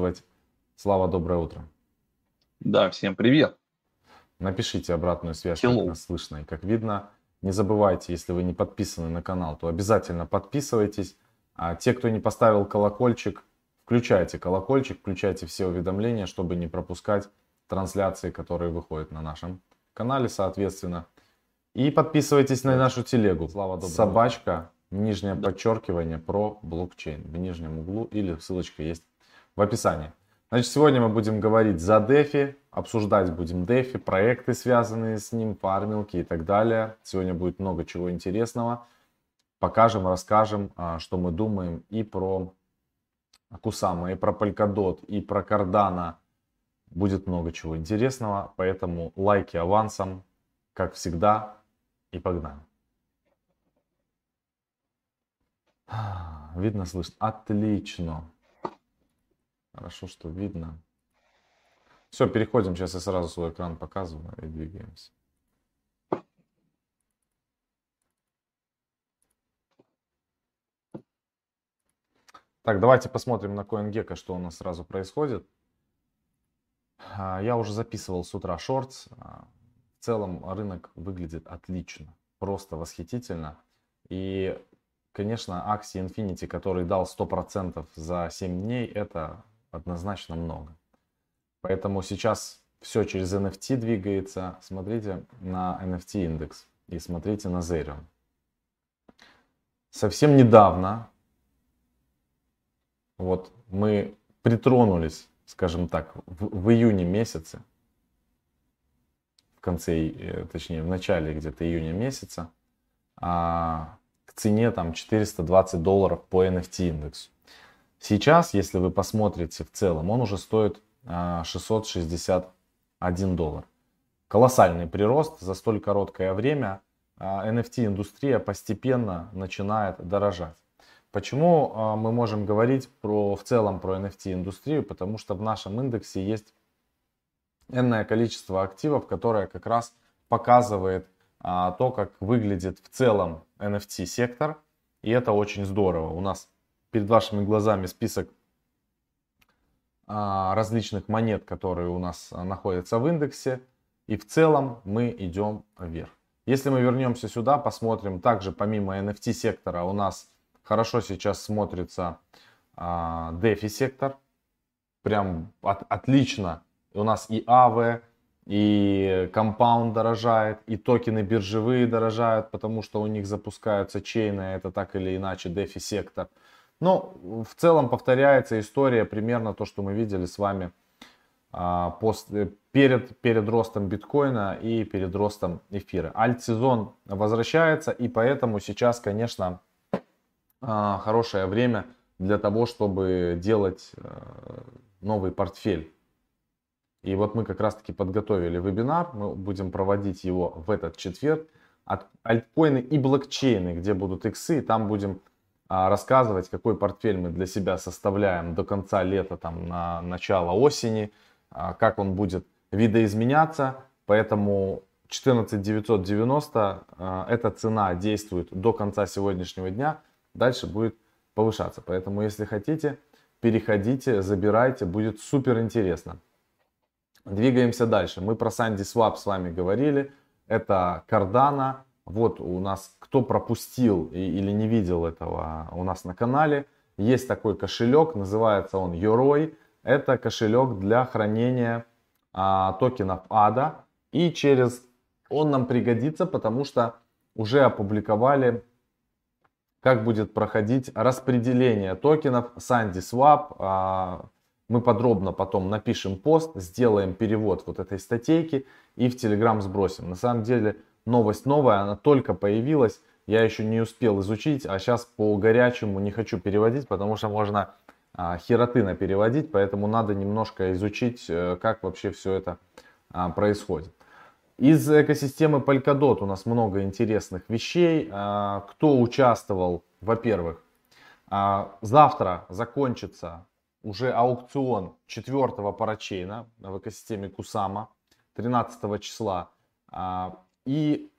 приветствовать. Слава, доброе утро. Да, всем привет. Напишите обратную связь, Hello. как нас слышно и как видно. Не забывайте, если вы не подписаны на канал, то обязательно подписывайтесь. А те, кто не поставил колокольчик, включайте колокольчик, включайте все уведомления, чтобы не пропускать трансляции, которые выходят на нашем канале, соответственно. И подписывайтесь на нашу телегу. Слава доброго. Собачка, нижнее да. подчеркивание про блокчейн в нижнем углу или ссылочка есть в описании. Значит, сегодня мы будем говорить за DeFi, обсуждать будем DeFi, проекты, связанные с ним, фармилки и так далее. Сегодня будет много чего интересного. Покажем, расскажем, а, что мы думаем и про Кусама, и про Polkadot, и про Cardano. Будет много чего интересного, поэтому лайки авансом, как всегда, и погнали. Видно, слышно. Отлично. Хорошо, что видно. Все, переходим. Сейчас я сразу свой экран показываю и двигаемся. Так, давайте посмотрим на CoinGecko, что у нас сразу происходит. А, я уже записывал с утра шортс. А, в целом рынок выглядит отлично, просто восхитительно. И, конечно, акции Infinity, который дал 100% за 7 дней, это однозначно много. Поэтому сейчас все через NFT двигается. Смотрите на NFT индекс и смотрите на Zerion. Совсем недавно вот мы притронулись, скажем так, в, в июне месяце, в конце, э, точнее в начале где-то июня месяца, а, к цене там 420 долларов по NFT индексу. Сейчас, если вы посмотрите в целом, он уже стоит 661 а, доллар. Колоссальный прирост за столь короткое время. NFT-индустрия а, постепенно начинает дорожать. Почему а, мы можем говорить про, в целом про NFT-индустрию? Потому что в нашем индексе есть энное количество активов, которое как раз показывает то, как выглядит в целом NFT-сектор. И это очень здорово. У нас перед вашими глазами список а, различных монет, которые у нас находятся в индексе. И в целом мы идем вверх. Если мы вернемся сюда, посмотрим, также помимо NFT сектора у нас хорошо сейчас смотрится а, DeFi сектор. Прям от, отлично. У нас и AVE, и компаунд дорожает, и токены биржевые дорожают, потому что у них запускаются чейны, это так или иначе DeFi сектор. Ну, в целом повторяется история примерно то, что мы видели с вами а, после, перед, перед ростом биткоина и перед ростом эфира. Альт-сезон возвращается, и поэтому сейчас, конечно, а, хорошее время для того, чтобы делать а, новый портфель. И вот мы как раз таки подготовили вебинар, мы будем проводить его в этот четверг. От альткоины и блокчейны, где будут иксы, там будем рассказывать, какой портфель мы для себя составляем до конца лета, там, на начало осени, а, как он будет видоизменяться. Поэтому 14990 а, эта цена действует до конца сегодняшнего дня, дальше будет повышаться. Поэтому, если хотите, переходите, забирайте, будет супер интересно. Двигаемся дальше. Мы про Sandy Swap с вами говорили. Это Cardano, вот у нас, кто пропустил или не видел этого у нас на канале, есть такой кошелек, называется он Yoroi. Это кошелек для хранения а, токенов ADA. И через он нам пригодится, потому что уже опубликовали, как будет проходить распределение токенов SandySwap. А, мы подробно потом напишем пост, сделаем перевод вот этой статейки и в Telegram сбросим. На самом деле новость новая, она только появилась, я еще не успел изучить, а сейчас по горячему не хочу переводить, потому что можно а, херотына переводить, поэтому надо немножко изучить, э, как вообще все это а, происходит. Из экосистемы Polkadot у нас много интересных вещей. А, кто участвовал, во-первых, а, завтра закончится уже аукцион четвертого парачейна в экосистеме Кусама 13 числа. А, и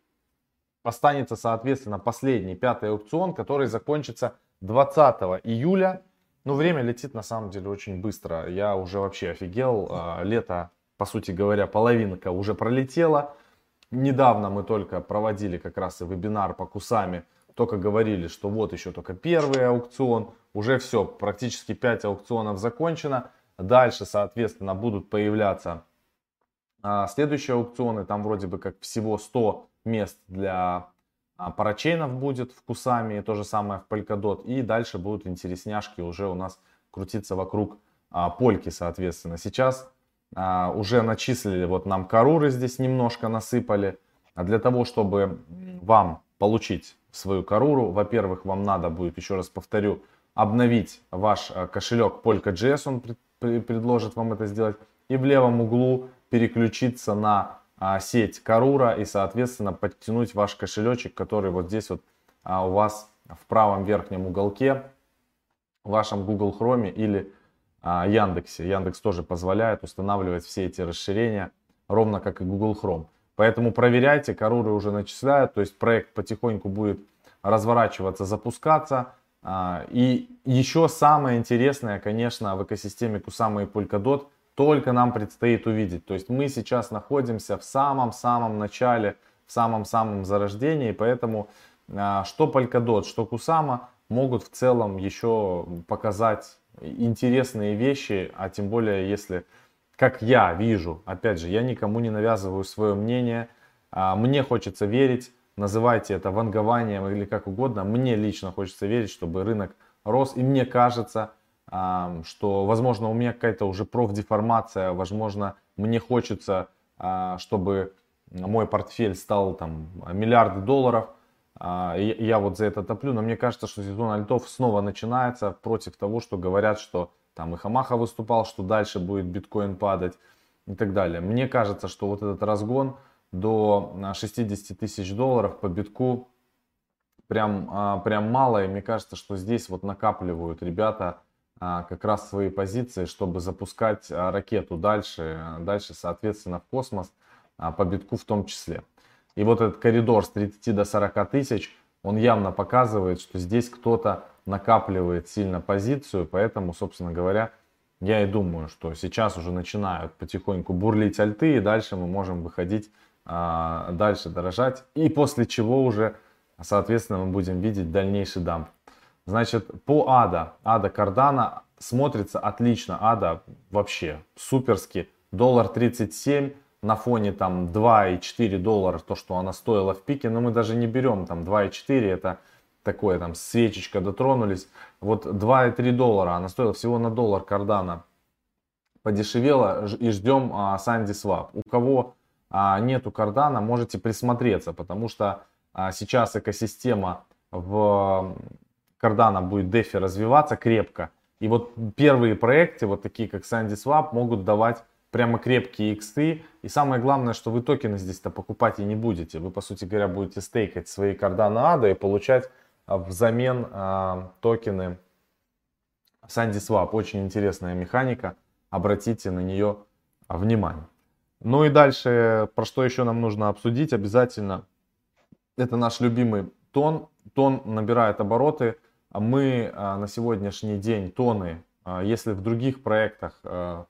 останется, соответственно, последний, пятый аукцион, который закончится 20 июля. Ну, время летит на самом деле очень быстро. Я уже вообще офигел. А, лето, по сути говоря, половинка уже пролетела. Недавно мы только проводили как раз и вебинар по кусами. Только говорили, что вот еще только первый аукцион. Уже все, практически 5 аукционов закончено. Дальше, соответственно, будут появляться а, следующие аукционы. Там вроде бы как всего 100 мест для а, парачейнов будет в Кусами. То же самое в Polkadot. И дальше будут интересняшки уже у нас крутиться вокруг а, Польки, соответственно. Сейчас уже начислили, вот нам каруры здесь немножко насыпали. Для того, чтобы вам получить свою каруру, во-первых, вам надо будет, еще раз повторю, обновить ваш кошелек Polka.js, он предложит вам это сделать. И в левом углу переключиться на а, сеть Карура и, соответственно, подтянуть ваш кошелечек, который вот здесь вот а, у вас в правом верхнем уголке в вашем Google Chrome или а, Яндексе. Яндекс тоже позволяет устанавливать все эти расширения, ровно как и Google Chrome. Поэтому проверяйте, Каруры уже начисляют, то есть проект потихоньку будет разворачиваться, запускаться. А, и еще самое интересное, конечно, в экосистеме Kusama и Polkadot – только нам предстоит увидеть. То есть мы сейчас находимся в самом-самом начале, в самом-самом зарождении, поэтому а, что Polkadot, что Kusama могут в целом еще показать интересные вещи, а тем более если, как я вижу, опять же, я никому не навязываю свое мнение, а, мне хочется верить, называйте это вангованием или как угодно, мне лично хочется верить, чтобы рынок рос, и мне кажется, что, возможно, у меня какая-то уже профдеформация, возможно, мне хочется, а, чтобы мой портфель стал там миллиарды долларов, а, я вот за это топлю, но мне кажется, что сезон альтов снова начинается против того, что говорят, что там и Хамаха выступал, что дальше будет биткоин падать и так далее. Мне кажется, что вот этот разгон до 60 тысяч долларов по битку прям, а, прям мало, и мне кажется, что здесь вот накапливают ребята а, как раз свои позиции, чтобы запускать а, ракету дальше, дальше, соответственно, в космос, а, по битку в том числе. И вот этот коридор с 30 до 40 тысяч, он явно показывает, что здесь кто-то накапливает сильно позицию, поэтому, собственно говоря, я и думаю, что сейчас уже начинают потихоньку бурлить альты, и дальше мы можем выходить, дальше дорожать, и после чего уже, соответственно, мы будем видеть дальнейший дамп. Значит, по АДА, АДА Кардана смотрится отлично. АДА вообще суперски. Доллар 37 на фоне там 2,4 доллара, то, что она стоила в пике, но мы даже не берем там 2,4, это такое там свечечка дотронулись. Вот 2,3 доллара, она стоила всего на доллар кардана. Подешевела и ждем а, SundaeSwap. У кого а, нету кардана, можете присмотреться, потому что а, сейчас экосистема в Cardano будет DeFi развиваться крепко. И вот первые проекты, вот такие как SandySwap, могут давать прямо крепкие иксы. И самое главное, что вы токены здесь-то покупать и не будете. Вы, по сути говоря, будете стейкать свои Cardano ADA и получать а, взамен э, токены SandySwap. Очень интересная механика. Обратите на нее внимание. Ну и дальше, про что еще нам нужно обсудить обязательно. Это наш любимый тон. Тон набирает обороты мы а, на сегодняшний день тоны, а, если в других проектах, там,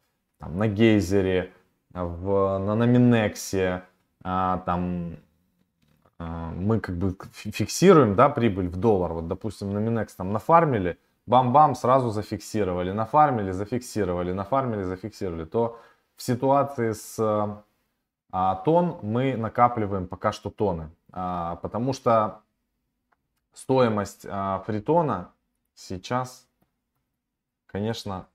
на Гейзере, в, на, на Минексе, там мы как бы фиксируем, да, прибыль в доллар. Вот, допустим, на Минекс там нафармили, бам-бам, сразу зафиксировали, нафармили, зафиксировали, нафармили, зафиксировали, то в ситуации с а, тон мы накапливаем пока что тоны. А, потому что стоимость а, фритона сейчас, конечно,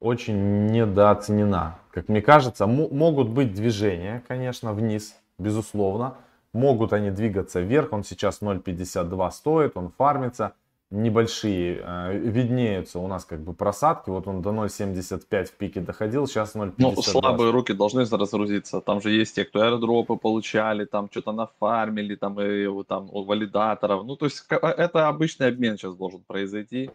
очень недооценена. Как мне кажется, могут быть движения, конечно, вниз, безусловно. Могут они двигаться вверх. Он сейчас 0.52 стоит, он фармится небольшие э, виднеются у нас как бы просадки. Вот он до 0.75 в пике доходил, сейчас 0.52. Ну, слабые руки должны разгрузиться. Там же есть те, кто аэродропы получали, там что-то нафармили, там, и, там у валидаторов. Ну, то есть это обычный обмен сейчас должен произойти.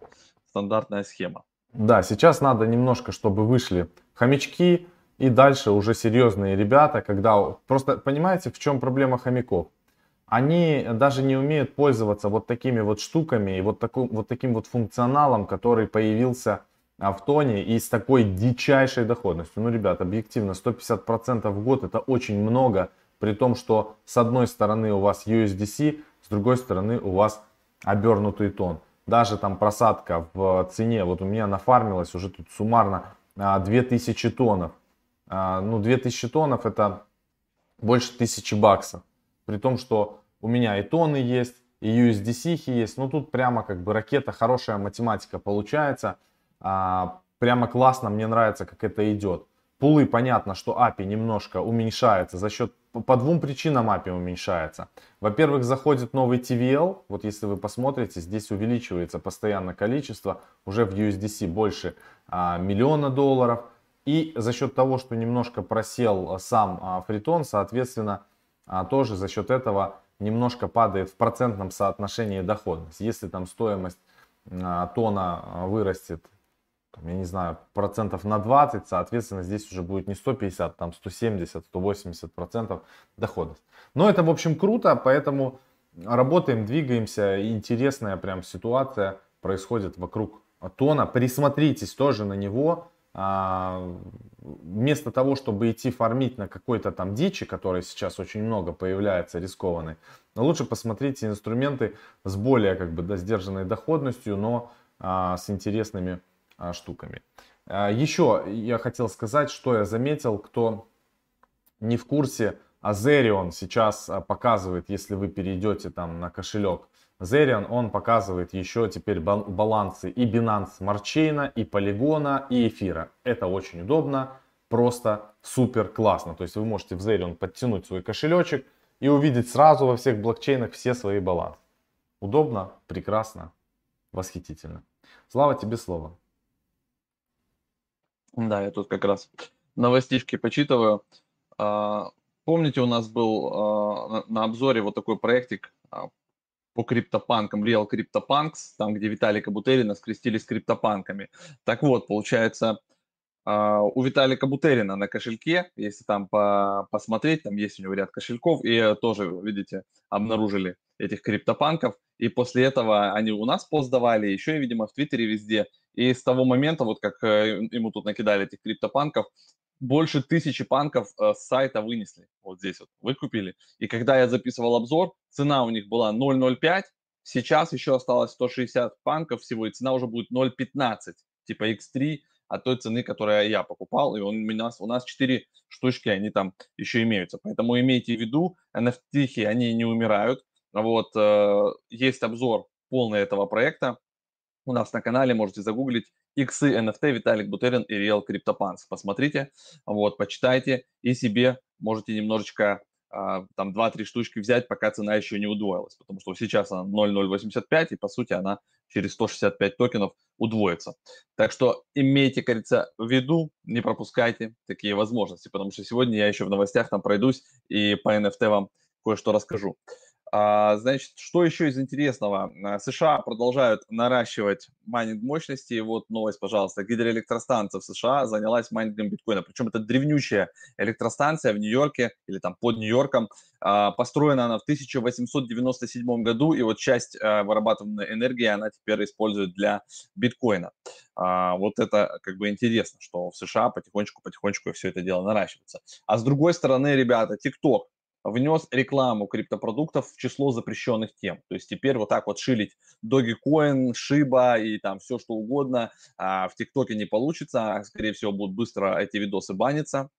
Стандартная схема. Да, сейчас надо немножко, чтобы вышли хомячки, и дальше уже серьезные ребята, когда... Просто понимаете, в чем проблема хомяков? Они даже не умеют пользоваться вот такими вот штуками и вот, такой, вот таким вот функционалом, который появился в тоне и с такой дичайшей доходностью. Ну, ребят, объективно, 150% в год это очень много, при том, что с одной стороны у вас USDC, с другой стороны у вас обернутый тон. Даже там просадка в цене, вот у меня нафармилась уже тут суммарно 2000 а, тоннов. А, ну, 2000 тоннов это больше 1000 баксов. При том, что у меня и тоны есть, и USDC есть. Ну, тут прямо как бы ракета, хорошая математика получается. А, прямо классно, мне нравится, как это идет. Пулы, понятно, что API немножко уменьшается за счет, по двум причинам API уменьшается. Во-первых, заходит новый TVL, вот если вы посмотрите, здесь увеличивается постоянно количество, уже в USDC больше а, миллиона долларов. И за счет того, что немножко просел сам а, фритон, соответственно, а, тоже за счет этого немножко падает в процентном соотношении доходность. Если там стоимость а, тона а, вырастет там, я не знаю, процентов на 20, соответственно, здесь уже будет не 150, там 170, 180 процентов доходность. Но это, в общем, круто, поэтому работаем, двигаемся, интересная прям ситуация происходит вокруг тона. Присмотритесь тоже на него, вместо того, чтобы идти фармить на какой-то там дичи, которой сейчас очень много появляется рискованной, лучше посмотрите инструменты с более как бы сдержанной доходностью, но а, с интересными а, штуками. А, еще я хотел сказать, что я заметил, кто не в курсе, Azerion сейчас а, показывает, если вы перейдете там на кошелек, Zerion, он показывает еще теперь балансы и Binance Smart Chain, и Полигона, и Эфира. Это очень удобно, просто супер классно. То есть вы можете в Zerion подтянуть свой кошелечек и увидеть сразу во всех блокчейнах все свои балансы. Удобно, прекрасно, восхитительно. Слава тебе слово. Да, я тут как раз новостишки почитываю. А, помните, у нас был а, на обзоре вот такой проектик а, по криптопанкам, Real CryptoPunks, там, где Виталика Бутерина скрестили с криптопанками. Так вот, получается, у Виталика Бутерина на кошельке, если там по, посмотреть, там есть у него ряд кошельков, и тоже, видите, обнаружили этих криптопанков, и после этого они у нас пост давали, еще и, видимо, в Твиттере везде, и с того момента, вот как э, ему тут накидали этих криптопанков, больше тысячи панков э, с сайта вынесли. Вот здесь вот выкупили. И когда я записывал обзор, цена у них была 0.05, сейчас еще осталось 160 панков всего, и цена уже будет 0.15, типа X3 от той цены, которую я покупал, и он, у, нас, у нас 4 штучки, они там еще имеются. Поэтому имейте в виду, NFT, они не умирают. Вот, э, есть обзор полный этого проекта, у нас на канале можете загуглить иксы NFT Виталик Бутерин и Real CryptoPunks. Посмотрите, вот, почитайте и себе можете немножечко а, там 2-3 штучки взять, пока цена еще не удвоилась, потому что сейчас она 0,085 и по сути она через 165 токенов удвоится. Так что имейте, кажется, в виду, не пропускайте такие возможности, потому что сегодня я еще в новостях там пройдусь и по NFT вам кое-что расскажу. А, значит, что еще из интересного? А, США продолжают наращивать майнинг мощности. Вот новость, пожалуйста. Гидроэлектростанция в США занялась майнингом биткоина. Причем это древнющая электростанция в Нью-Йорке или там под Нью-Йорком. А, построена она в 1897 году, и вот часть вырабатываемой энергии она теперь использует для биткоина. Вот это как бы интересно, что в США потихонечку-потихонечку все это дело наращивается. А с другой стороны, ребята, TikTok внес рекламу криптопродуктов в число запрещенных тем. То есть теперь вот так вот шилить Dogecoin, Shiba и там все что угодно а, в ТикТоке не получится. А, скорее всего, будут быстро эти видосы баниться.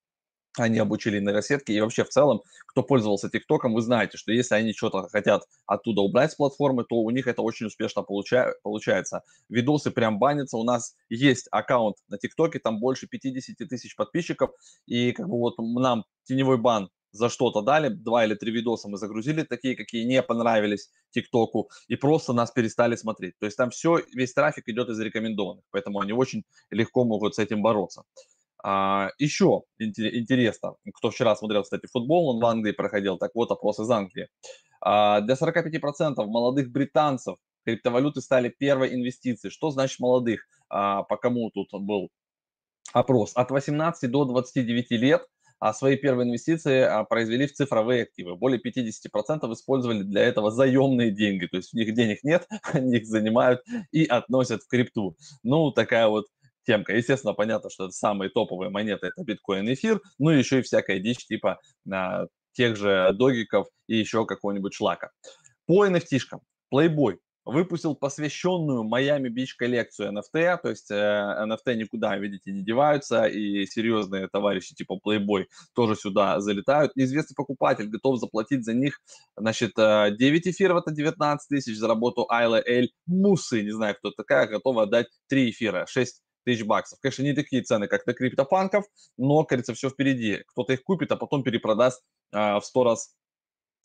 Они обучили нейросетки. И вообще в целом, кто пользовался ТикТоком, вы знаете, что если они что-то хотят оттуда убрать с платформы, то у них это очень успешно получа- получается. Видосы прям банятся. У нас есть аккаунт на ТикТоке, там больше 50 тысяч подписчиков. И как бы вот нам теневой бан за что-то дали, два или три видоса мы загрузили такие, какие не понравились ТикТоку, и просто нас перестали смотреть. То есть там все, весь трафик идет из рекомендованных, поэтому они очень легко могут с этим бороться. А, еще интересно, кто вчера смотрел, кстати, футбол, он в Англии проходил, так вот опрос из Англии. А, для 45% молодых британцев криптовалюты стали первой инвестицией. Что значит молодых? А, по кому тут был опрос? От 18 до 29 лет свои первые инвестиции а, произвели в цифровые активы. Более 50% использовали для этого заемные деньги, то есть у них денег нет, они их занимают и относят в крипту. Ну, такая вот темка. Естественно, понятно, что это самые топовые монеты, это биткоин, эфир, ну и еще и всякая дичь типа а, тех же догиков и еще какого-нибудь шлака. По NFT-шкам. Playboy выпустил посвященную Miami Beach коллекцию NFT, то есть э, NFT никуда, видите, не деваются, и серьезные товарищи типа Playboy тоже сюда залетают. Неизвестный покупатель готов заплатить за них, значит, 9 э, эфиров, это 19 тысяч, за работу Айла Эль Мусы, не знаю, кто такая, готова отдать 3 эфира, 6 тысяч баксов. Конечно, не такие цены, как на криптопанков, но, кажется, все впереди. Кто-то их купит, а потом перепродаст а, в 100 раз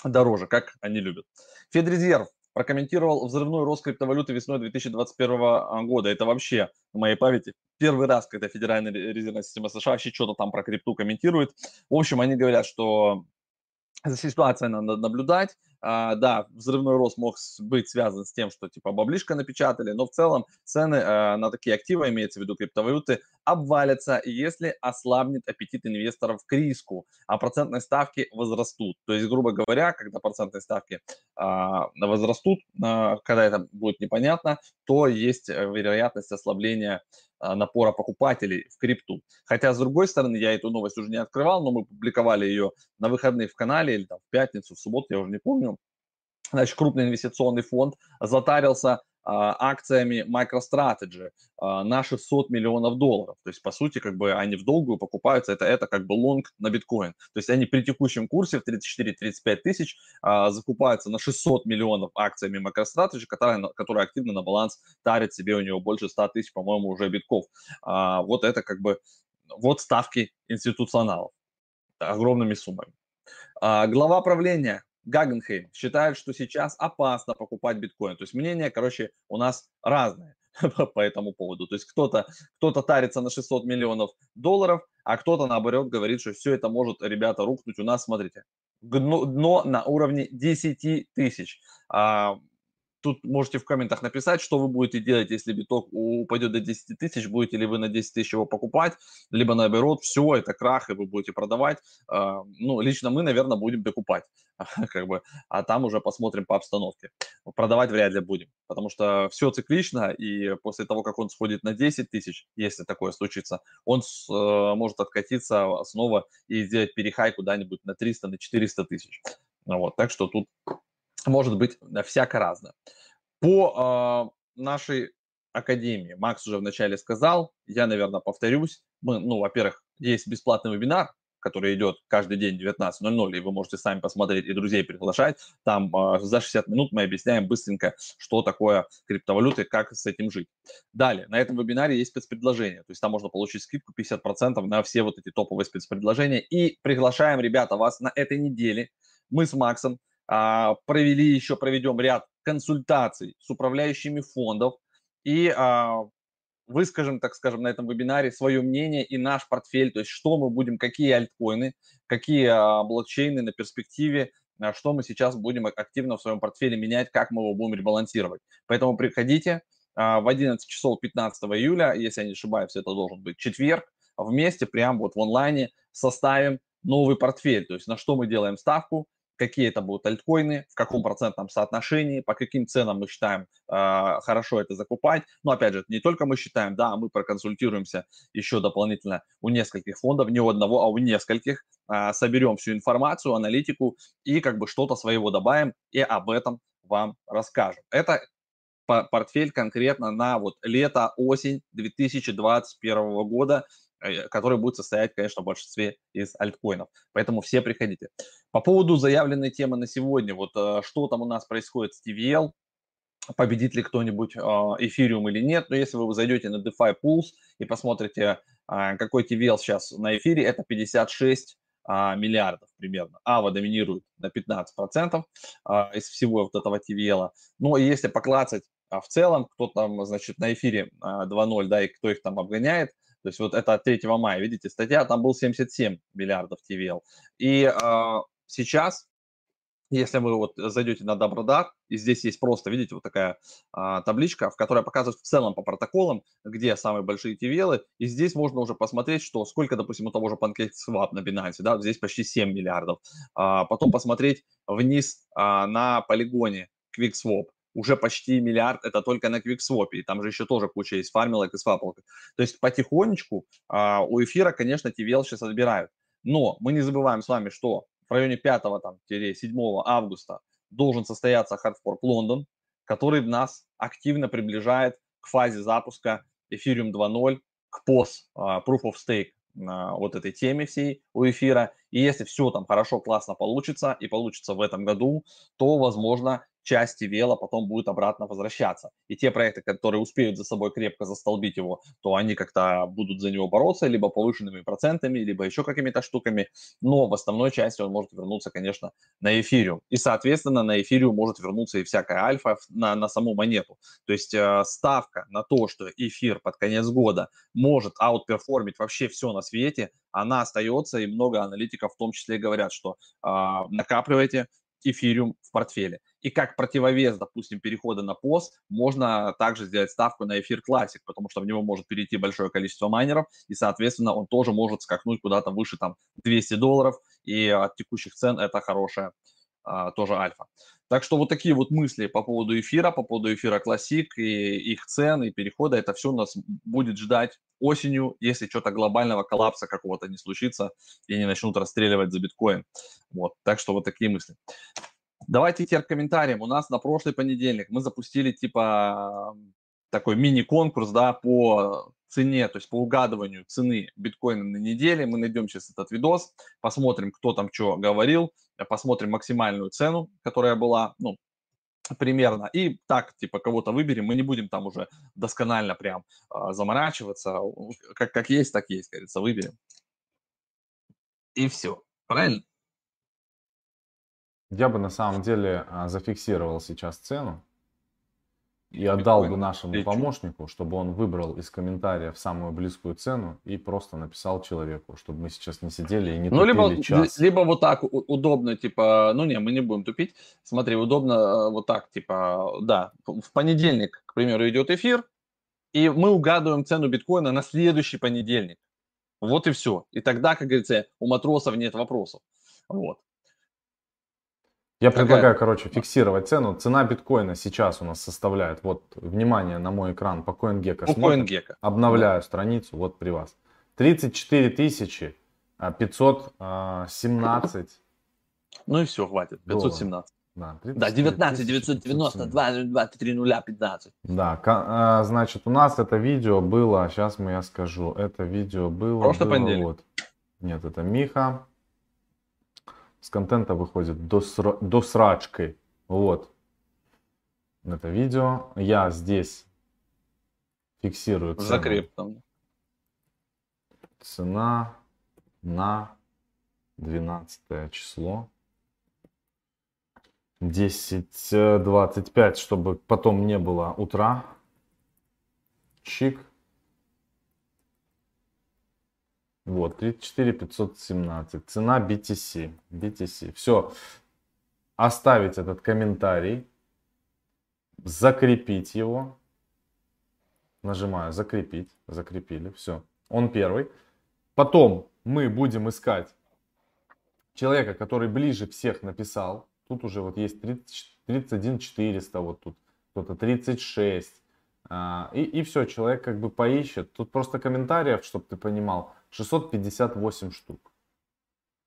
дороже, как они любят. Федрезерв прокомментировал взрывной рост криптовалюты весной 2021 а, года. Это вообще в моей памяти первый раз, когда Федеральная резервная система США вообще что-то там про крипту комментирует. В общем, они говорят, что за ситуацией надо наблюдать. А, да, взрывной рост мог быть связан с тем, что типа баблишка напечатали, но в целом цены а, на такие активы, имеется в виду криптовалюты, обвалятся, если ослабнет аппетит инвесторов к риску, а процентные ставки возрастут. То есть, грубо говоря, когда процентные ставки а, возрастут, а, когда это будет непонятно, то есть э, вероятность ослабления напора покупателей в крипту. Хотя, с другой стороны, я эту новость уже не открывал, но мы публиковали ее на выходных в канале или там, в пятницу, в субботу, я уже не помню. Значит, крупный инвестиционный фонд затарился а, акциями MicroStrategy а, на 600 миллионов долларов. То есть, по сути, как бы они в долгую покупаются, это, это как бы лонг на биткоин. То есть они при текущем курсе в 34-35 тысяч а, закупаются на 600 миллионов акциями MicroStrategy, которая, которая активно на баланс тарит себе у него больше 100 тысяч, по-моему, уже битков. А, вот это как бы, вот ставки институционалов огромными суммами. А, глава правления Гагенхейм считает, что сейчас опасно покупать биткоин. То есть мнения, короче, у нас разные по этому поводу. То есть кто-то кто тарится на 600 миллионов долларов, а кто-то, наоборот, говорит, что все это может, ребята, рухнуть у нас, смотрите, дно, дно на уровне 10 тысяч. Тут можете в комментах написать, что вы будете делать, если биток упадет до 10 тысяч, будете ли вы на 10 тысяч его покупать, либо наоборот, все, это крах, и вы будете продавать. А, ну, лично мы, наверное, будем докупать, как бы, а там уже посмотрим по обстановке. Продавать вряд ли будем, потому что все циклично, и после того, как он сходит на 10 тысяч, если такое случится, он э, может откатиться снова и сделать перехай куда-нибудь на 300, на 400 тысяч. Вот, так что тут может быть всяко разное. По э, нашей академии, Макс уже вначале сказал, я, наверное, повторюсь, мы, ну, во-первых, есть бесплатный вебинар, который идет каждый день 19.00, и вы можете сами посмотреть и друзей приглашать. Там э, за 60 минут мы объясняем быстренько, что такое криптовалюта и как с этим жить. Далее, на этом вебинаре есть спецпредложение, то есть там можно получить скидку 50% на все вот эти топовые спецпредложения. И приглашаем, ребята, вас на этой неделе. Мы с Максом провели еще, проведем ряд консультаций с управляющими фондов и а, выскажем, так скажем, на этом вебинаре свое мнение и наш портфель, то есть что мы будем, какие альткоины, какие а, блокчейны на перспективе, что мы сейчас будем активно в своем портфеле менять, как мы его будем ребалансировать. Поэтому приходите в 11 часов 15 июля, если я не ошибаюсь, это должен быть четверг, вместе прямо вот в онлайне составим новый портфель, то есть на что мы делаем ставку, какие это будут альткоины, в каком процентном соотношении, по каким ценам мы считаем э, хорошо это закупать. Но опять же, не только мы считаем, да, мы проконсультируемся еще дополнительно у нескольких фондов, не у одного, а у нескольких, э, соберем всю информацию, аналитику и как бы что-то своего добавим и об этом вам расскажем. Это портфель конкретно на вот лето-осень 2021 года. Э, который будет состоять, конечно, в большинстве из альткоинов. Поэтому все приходите. По поводу заявленной темы на сегодня, вот э, что там у нас происходит с TVL, победит ли кто-нибудь эфириум или нет, но если вы зайдете на DeFi Pools и посмотрите, э, какой TVL сейчас на эфире, это 56 миллиардов примерно. Ава доминирует на 15% из всего вот этого TVL. Но если поклацать в целом, кто там, значит, на эфире 2.0, да, и кто их там обгоняет, то есть вот это от 3 мая, видите, статья, там был 77 миллиардов TVL. И э, сейчас если вы вот зайдете на Добродар, и здесь есть просто, видите, вот такая а, табличка, в которой показывает в целом по протоколам, где самые большие TVL, и здесь можно уже посмотреть, что сколько, допустим, у того же PancakeSwap на Binance, да, здесь почти 7 миллиардов. А, потом посмотреть вниз а, на полигоне QuickSwap, уже почти миллиард, это только на QuickSwap, и там же еще тоже куча есть фармилок и свапалок. То есть потихонечку а, у эфира, конечно, TVL сейчас отбирают. Но мы не забываем с вами, что в районе 5-7 августа должен состояться хардфорк Лондон, который нас активно приближает к фазе запуска Ethereum 2.0, к POS, uh, Proof of Stake, uh, вот этой теме всей у эфира. И если все там хорошо, классно получится, и получится в этом году, то, возможно, части вела потом будет обратно возвращаться. И те проекты, которые успеют за собой крепко застолбить его, то они как-то будут за него бороться, либо повышенными процентами, либо еще какими-то штуками. Но в основной части он может вернуться, конечно, на эфириум. И, соответственно, на эфириум может вернуться и всякая альфа на, на саму монету. То есть э, ставка на то, что эфир под конец года может outperform ить вообще все на свете, она остается, и много аналитиков в том числе говорят, что э, накапливайте эфириум в портфеле. И как противовес, допустим, перехода на PoS, можно также сделать ставку на эфир Classic, потому что в него может перейти большое количество майнеров, и, соответственно, он тоже может скакнуть куда-то выше там 200 долларов, и от текущих цен это хорошая тоже альфа. Так что вот такие вот мысли по поводу эфира, по поводу эфира Classic и их цен и перехода, это все нас будет ждать осенью, если что-то глобального коллапса какого-то не случится и не начнут расстреливать за биткоин. Вот, так что вот такие мысли. Давайте теперь к комментариям. У нас на прошлый понедельник мы запустили типа такой мини-конкурс, да, по цене, то есть по угадыванию цены биткоина на неделе. Мы найдем сейчас этот видос, посмотрим, кто там что говорил, посмотрим максимальную цену, которая была, ну, примерно. И так, типа, кого-то выберем, мы не будем там уже досконально прям э, заморачиваться. Как, как есть, так есть, говорится, выберем. И все. Правильно? Я бы на самом деле а, зафиксировал сейчас цену и отдал бы нашему Речу. помощнику, чтобы он выбрал из комментариев самую близкую цену и просто написал человеку, чтобы мы сейчас не сидели и не ну, либо, час. Либо вот так удобно, типа, ну не, мы не будем тупить. Смотри, удобно э, вот так, типа, да, в понедельник, к примеру, идет эфир, и мы угадываем цену биткоина на следующий понедельник. Вот и все. И тогда, как говорится, у матросов нет вопросов. Вот. Я Какая? предлагаю, короче, фиксировать цену. Цена биткоина сейчас у нас составляет, вот, внимание на мой экран по CoinGecko. По CoinGecko. Обновляю да. страницу, вот при вас. 34 тысячи 517. Ну и все, хватит. 517. Да, да 19 990 2, 23 нуля 15. Да, а, значит, у нас это видео было, сейчас мы я скажу, это видео было... Прошлый было, понедельник. Вот, нет, это Миха с контента выходит до, сра... до срачки. Вот. Это видео. Я здесь фиксирую цену. Закрептом. Цена на 12 число. 10.25, чтобы потом не было утра. Чик. Вот, 34 517. Цена BTC. BTC. Все. Оставить этот комментарий. Закрепить его. Нажимаю закрепить. Закрепили. Все. Он первый. Потом мы будем искать человека, который ближе всех написал. Тут уже вот есть 30, 31 400, вот тут кто-то 36. А, и, и все, человек как бы поищет. Тут просто комментариев, чтобы ты понимал, 658 штук.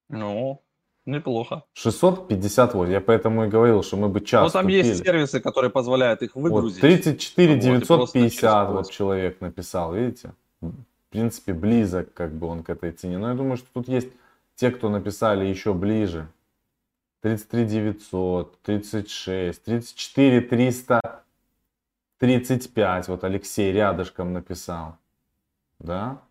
Ну, неплохо. 658. Я поэтому и говорил, что мы бы час Ну, там купили. есть сервисы, которые позволяют их выгрузить. Вот 34 950 вот человек написал, видите? В принципе, близок как бы он к этой цене. Но я думаю, что тут есть те, кто написали еще ближе. 33 900, 36, 34 335. Вот Алексей рядышком написал. Да?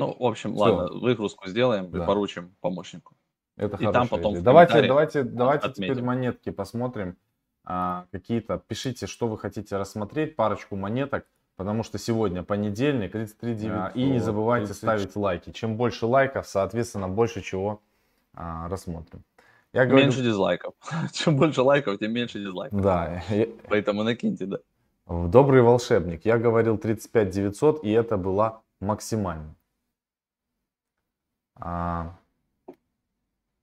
Ну, в общем, Всё. ладно, выгрузку сделаем да. и поручим помощнику. Это и там потом Давайте, давайте, давайте теперь монетки посмотрим. А, какие-то, пишите, что вы хотите рассмотреть, парочку монеток, потому что сегодня понедельник, 33 900, а, и не забывайте 30... ставить лайки. Чем больше лайков, соответственно, больше чего а, рассмотрим. Я говорю, Меньше дизлайков. Чем больше лайков, тем меньше дизлайков. да, Поэтому накиньте, да. в добрый волшебник. Я говорил 35 900, и это была максимально. А,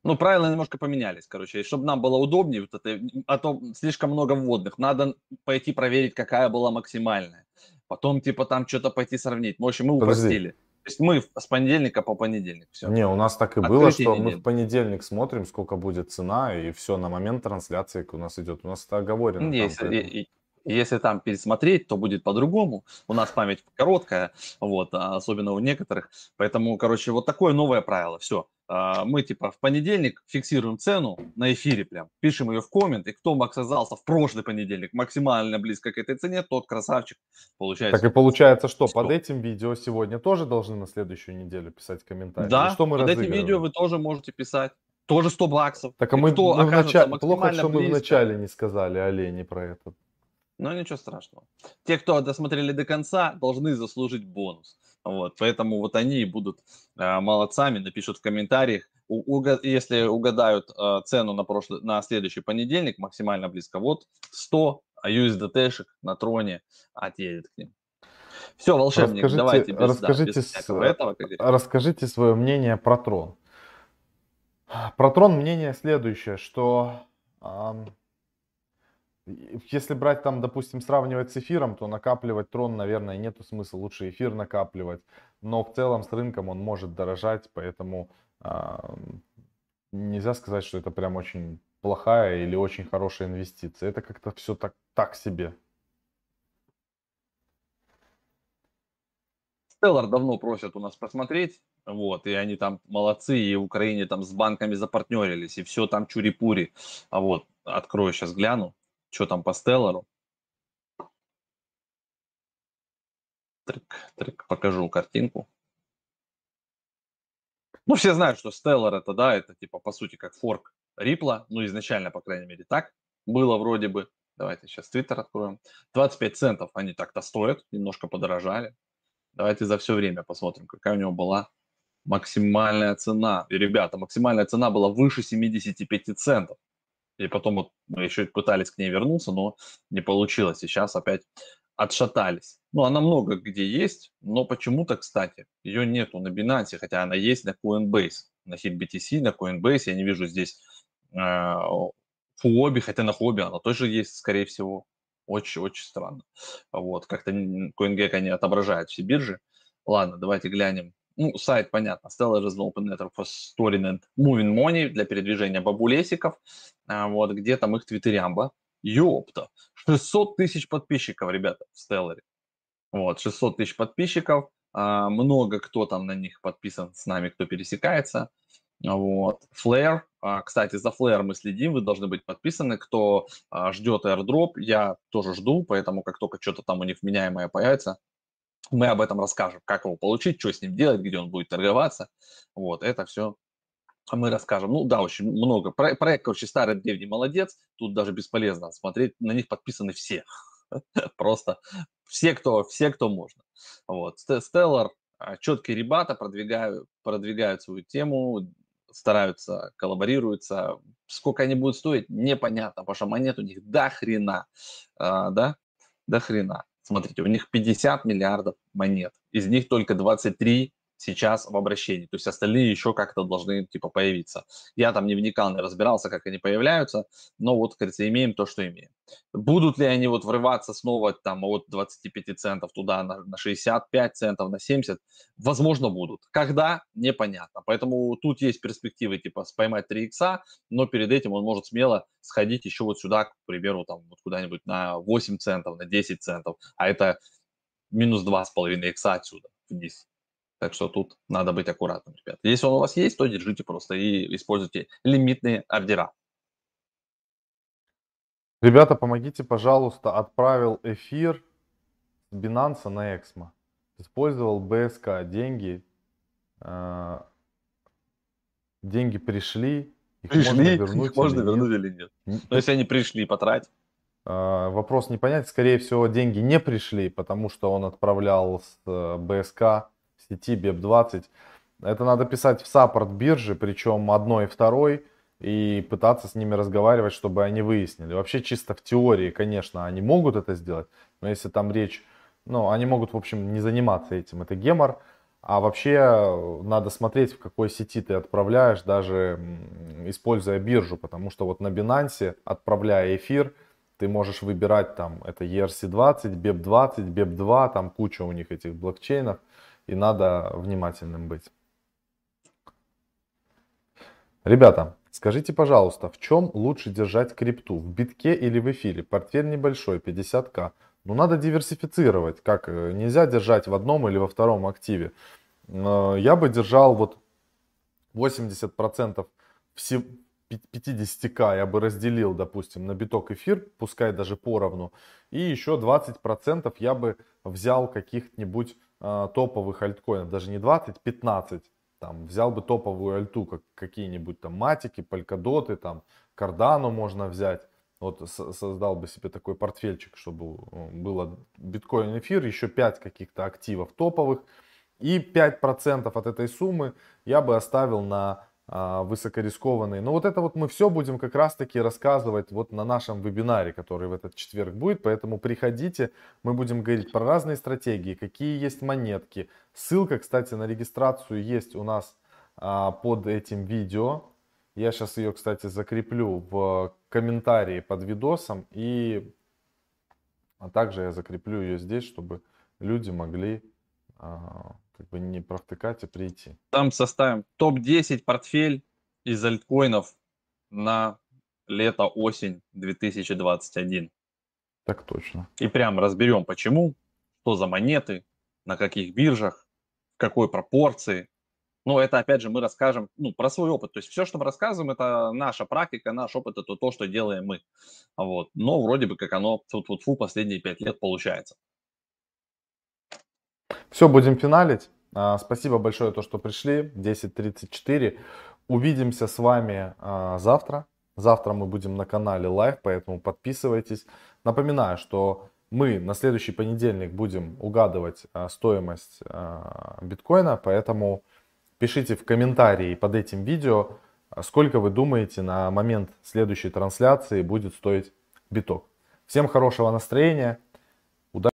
Ну, правила немножко поменялись, короче, чтобы нам было удобнее, вот это, а то слишком много вводных. Надо пойти проверить, какая была максимальная. Потом, типа, там что-то пойти сравнить. В общем, мы Подожди. упростили. То есть мы с понедельника по понедельник. Все. Не, у нас так и было, Открытие что мы недели. в понедельник смотрим, сколько будет цена, и все, на момент трансляции у нас идет. У нас это оговорено. там, Если, поэтому- и- и- если там пересмотреть, то будет по-другому. У нас память короткая, вот, а особенно у некоторых. Поэтому, короче, вот такое новое правило. Все. Мы, типа, в понедельник фиксируем цену на эфире прям, пишем ее в коммент, и кто оказался в прошлый понедельник максимально близко к этой цене, тот красавчик получает. Так и получается, что Что? под этим видео сегодня тоже должны на следующую неделю писать комментарии? Да, И что мы под этим видео вы тоже можете писать. Тоже 100 баксов. Так а мы, кто мы в окажется начале- плохо, что мы близко, вначале не сказали Олени про это. Но ничего страшного. Те, кто досмотрели до конца, должны заслужить бонус. Вот, поэтому вот они и будут э, молодцами, напишут в комментариях, У- уга- если угадают э, цену на, прошлый, на следующий понедельник, максимально близко, вот 100 USDT-шек на троне отъедет к ним. Все, волшебник, Расскажите- давайте без, да, расскажите без с- всякого этого, как. Расскажите свое мнение про трон. Про трон мнение следующее, что и- если брать там, допустим, сравнивать с эфиром, то накапливать трон, наверное, нету смысла. Лучше эфир накапливать. Но в целом с рынком он может дорожать, поэтому ам, нельзя сказать, что это прям очень плохая или очень хорошая инвестиция. Это как-то все так, так себе. Stellar давно просят у нас посмотреть, вот, и они там молодцы, и в Украине там с банками запартнерились, и все там чури-пури. А вот, открою сейчас, гляну, что там по Stellar. Трек, трек, покажу картинку. Ну, все знают, что Stellar это, да, это типа, по сути, как форк Рипла, ну, изначально, по крайней мере, так было вроде бы. Давайте сейчас Twitter откроем. 25 центов они так-то стоят, немножко подорожали. Давайте за все время посмотрим, какая у него была максимальная цена. И, ребята, максимальная цена была выше 75 центов. И потом вот мы еще пытались к ней вернуться, но не получилось. И сейчас опять отшатались. Ну, она много где есть, но почему-то, кстати, ее нету на Binance, хотя она есть на Coinbase. На HitBTC, на Coinbase я не вижу здесь э, Huobi, хотя на Huobi она тоже есть, скорее всего. Очень-очень странно. Вот, как-то CoinGecko не отображает все биржи. Ладно, давайте глянем. Ну, сайт, понятно. Stellar is an open network for storing and moving money для передвижения бабулесиков. А, вот, где там их твиттерямба. Ёпта. 600 тысяч подписчиков, ребята, в Stellar. Вот, 600 тысяч подписчиков. А, много кто там на них подписан с нами, кто пересекается. Вот. Flare. А, Кстати, за Flare мы следим, вы должны быть подписаны. Кто ждет airdrop, я тоже жду, поэтому как только что-то там у них вменяемое появится, мы об этом расскажем, как его получить, что с ним делать, где он будет торговаться. Вот, это все мы расскажем. Ну да, очень много. Про- Проект, короче, старый древний молодец. Тут даже бесполезно смотреть. На них подписаны все. Просто все, кто, все, кто можно. Вот. Stellar, а, четкие ребята продвигают, продвигают свою тему, стараются, коллаборируются. Сколько они будут стоить, непонятно, потому что монет у них до хрена. А, да? До хрена. Смотрите, у них 50 миллиардов монет. Из них только 23 сейчас в обращении. То есть остальные еще как-то должны типа появиться. Я там не вникал, не разбирался, как они появляются, но вот, как имеем то, что имеем. Будут ли они вот врываться снова там от 25 центов туда на, на 65 центов, на 70? Возможно, будут. Когда? Непонятно. Поэтому тут есть перспективы типа поймать 3 икса, но перед этим он может смело сходить еще вот сюда, к примеру, там вот куда-нибудь на 8 центов, на 10 центов, а это минус 2,5 икса отсюда вниз. Так что тут надо быть аккуратным, ребят. Если он у вас есть, то держите просто и используйте лимитные ордера. Ребята, помогите, пожалуйста, отправил эфир с Binance на Эксмо. Использовал БСК, деньги, э, деньги пришли, их можно Пришли, вернуть их можно или нет? вернуть или нет. Н- Но если они пришли, потратить. э, Вопрос не понять, скорее всего, деньги не пришли, потому что он отправлял с э, БСК сети BEP20. Это надо писать в саппорт биржи, причем одной и второй, и пытаться с ними разговаривать, чтобы они выяснили. Вообще чисто в теории, конечно, они могут это сделать, но если там речь, ну, они могут, в общем, не заниматься этим, это гемор. А вообще надо смотреть, в какой сети ты отправляешь, даже используя биржу, потому что вот на Binance, отправляя эфир, ты можешь выбирать там, это ERC20, BEP20, BEP2, там куча у них этих блокчейнов, и надо внимательным быть. Ребята, скажите, пожалуйста, в чем лучше держать крипту? В битке или в эфире? Портфель небольшой, 50к. Ну, надо диверсифицировать. Как э, нельзя держать в одном или во втором активе. Я бы держал вот 80% всего 50к я бы разделил, допустим, на биток эфир, пускай даже поровну, и еще 20% я бы взял каких-нибудь э, топовых альткоинов, даже не 20, 15, там, взял бы топовую альту, как какие-нибудь там матики, полькодоты, там, кардану можно взять, вот создал бы себе такой портфельчик, чтобы э, было биткоин эфир, еще 5 каких-то активов топовых, и 5% от этой суммы я бы оставил на а, высокорискованные. Но вот это вот мы все будем как раз таки рассказывать вот на нашем вебинаре, который в этот четверг будет. Поэтому приходите, мы будем говорить про разные стратегии, какие есть монетки. Ссылка, кстати, на регистрацию есть у нас а, под этим видео. Я сейчас ее, кстати, закреплю в комментарии под видосом. И а также я закреплю ее здесь, чтобы люди могли а, как бы не провтыкать, а прийти. Там составим топ-10 портфель из альткоинов на лето-осень 2021. Так точно. И прям разберем, почему, что за монеты, на каких биржах, в какой пропорции. Но это, опять же, мы расскажем ну, про свой опыт. То есть все, что мы рассказываем, это наша практика, наш опыт, это то, что делаем мы. Вот. Но вроде бы как оно тут вот фу последние пять лет получается. Все, будем финалить. А, спасибо большое, то, что пришли. 10.34. Увидимся с вами а, завтра. Завтра мы будем на канале Live, поэтому подписывайтесь. Напоминаю, что мы на следующий понедельник будем угадывать а, стоимость биткоина, поэтому пишите в комментарии под этим видео, сколько вы думаете на момент следующей трансляции будет стоить биток. Всем хорошего настроения,